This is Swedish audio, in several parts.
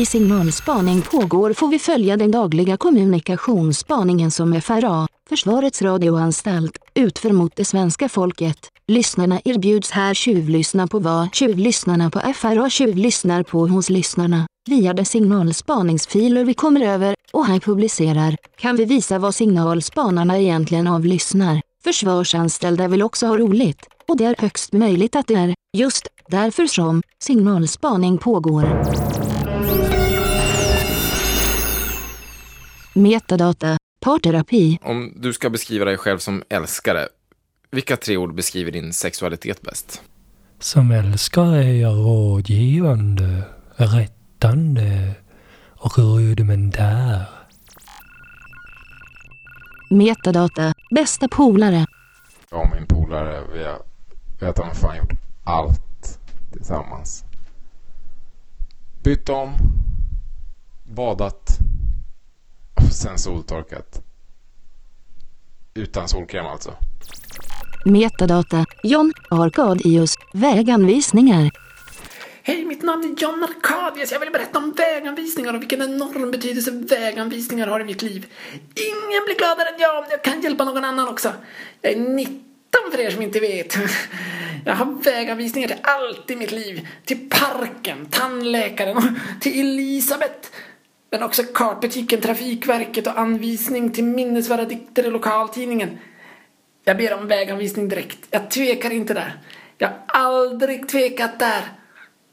I signalspaning pågår får vi följa den dagliga kommunikationsspaningen som FRA, Försvarets radioanstalt, utför mot det svenska folket. Lyssnarna erbjuds här tjuvlyssna på vad tjuvlyssnarna på FRA tjuvlyssnar på hos lyssnarna. Via de signalspaningsfiler vi kommer över och här publicerar kan vi visa vad signalspanarna egentligen avlyssnar. Försvarsanställda vill också ha roligt och det är högst möjligt att det är just därför som signalspaning pågår. Metadata, parterapi, Om du ska beskriva dig själv som älskare, vilka tre ord beskriver din sexualitet bäst? Som älskare är jag rådgivande, rättande och rudimentär. metadata, bästa polare, Jag och min polare, vi har, vi har ta mig fan gjort allt tillsammans. Bytt om, badat sen soltorkat. Utan solkräm alltså. metadata, John Arkadius, väganvisningar, Hej, mitt namn är John Arkadius. Jag vill berätta om väganvisningar och vilken enorm betydelse väganvisningar har i mitt liv. Ingen blir gladare än jag om jag kan hjälpa någon annan också. Jag är 19 för er som inte vet. Jag har väganvisningar till allt i mitt liv. Till parken, tandläkaren och till Elisabeth. Men också kartbutiken, Trafikverket och anvisning till minnesvärda dikter i lokaltidningen. Jag ber om väganvisning direkt. Jag tvekar inte där. Jag har aldrig tvekat där.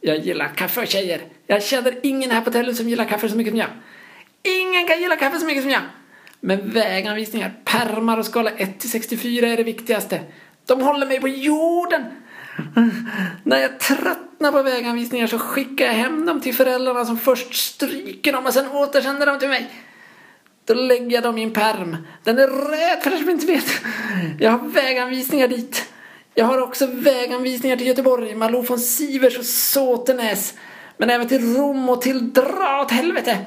Jag gillar kaffe och tjejer. Jag känner ingen här på hotellet som gillar kaffe så mycket som jag. Ingen kan gilla kaffe så mycket som jag. Men väganvisningar, pärmar och skala 1-64 är det viktigaste. De håller mig på jorden. När jag tröttnar på väganvisningar så skickar jag hem dem till föräldrarna som först stryker dem och sen återsänder dem till mig. Då lägger jag dem i en perm. Den är röd för er som inte vet. Jag har väganvisningar dit. Jag har också väganvisningar till Göteborg, Malou von Sivers och Såtenäs. Men även till Rom och till dra åt helvete.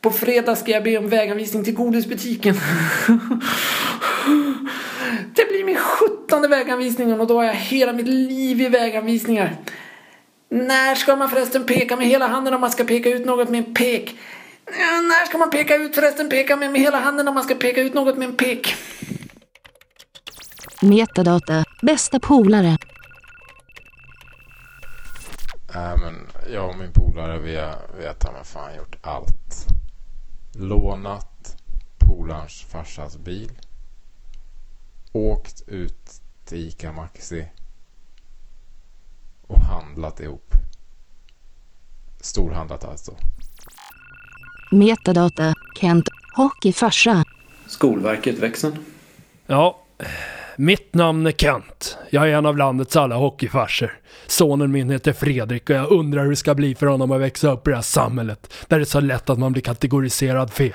På fredag ska jag be om väganvisning till godisbutiken. Det blir min sjuttonde väganvisning och då har jag hela mitt liv i väganvisningar. När ska man förresten peka med hela handen om man ska peka ut något med en pek? Ja, när ska man peka ut förresten peka med, med hela handen om man ska peka ut något med en pek? metadata, bästa polare, Äh, men jag och min polare, vi har, vi har ta mig fan gjort allt. Lånat polarns farsas bil. Åkt ut till Ica Maxi. Och handlat ihop. Storhandlat alltså. metadata, Kent, hockeyfarsa, Skolverket, växeln. Ja, mitt namn är Kent. Jag är en av landets alla hockeyfarsor. Sonen min heter Fredrik och jag undrar hur det ska bli för honom att växa upp i det här samhället där det är så lätt att man blir kategoriserad fel.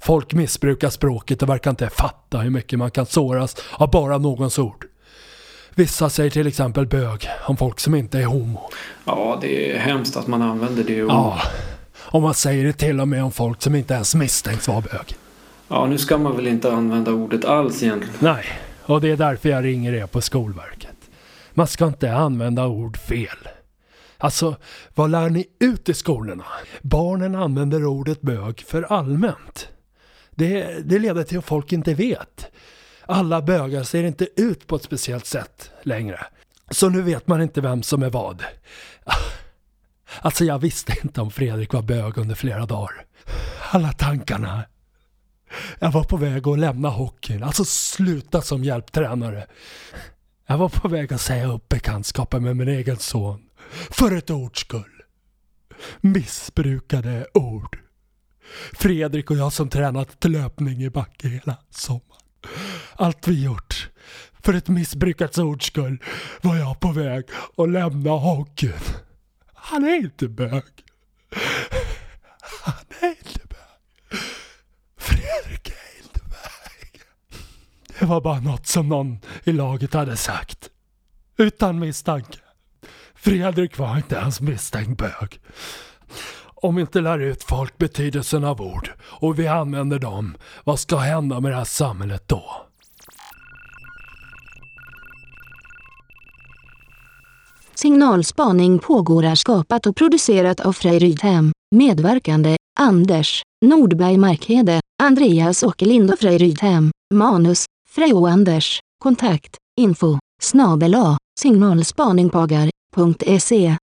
Folk missbrukar språket och verkar inte fatta hur mycket man kan såras av bara någons ord. Vissa säger till exempel bög om folk som inte är homo. Ja, det är hemskt att man använder det ordet. Ja, och man säger det till och med om folk som inte ens misstänks vara bög. Ja, nu ska man väl inte använda ordet alls egentligen. Nej, och det är därför jag ringer er på Skolverket. Man ska inte använda ord fel. Alltså, vad lär ni ut i skolorna? Barnen använder ordet bög för allmänt. Det, det leder till att folk inte vet. Alla bögar ser inte ut på ett speciellt sätt längre. Så nu vet man inte vem som är vad. Alltså jag visste inte om Fredrik var bög under flera dagar. Alla tankarna jag var på väg att lämna hockeyn, alltså sluta som hjälptränare. Jag var på väg att säga upp bekantskapen med min egen son. För ett ords skull. Missbrukade ord. Fredrik och jag som tränat löpning i backe hela sommaren. Allt vi gjort. För ett missbrukat ords skull var jag på väg att lämna hockeyn. Han är inte bög. Han är inte bög. Fredrik är inte bög. Det var bara något som någon i laget hade sagt. Utan misstanke. Fredrik var inte ens misstänkt bög. Om vi inte lär ut folk betydelsen av ord och vi använder dem, vad ska hända med det här samhället då? Signalspaning pågår är skapat och producerat av Frej Rydhem. Medverkande Anders Nordberg Markhede, Andreas Åkerlind och Frej Rydhem. Manus Frej och Anders. Kontakt info snabel signalspaningpagar.se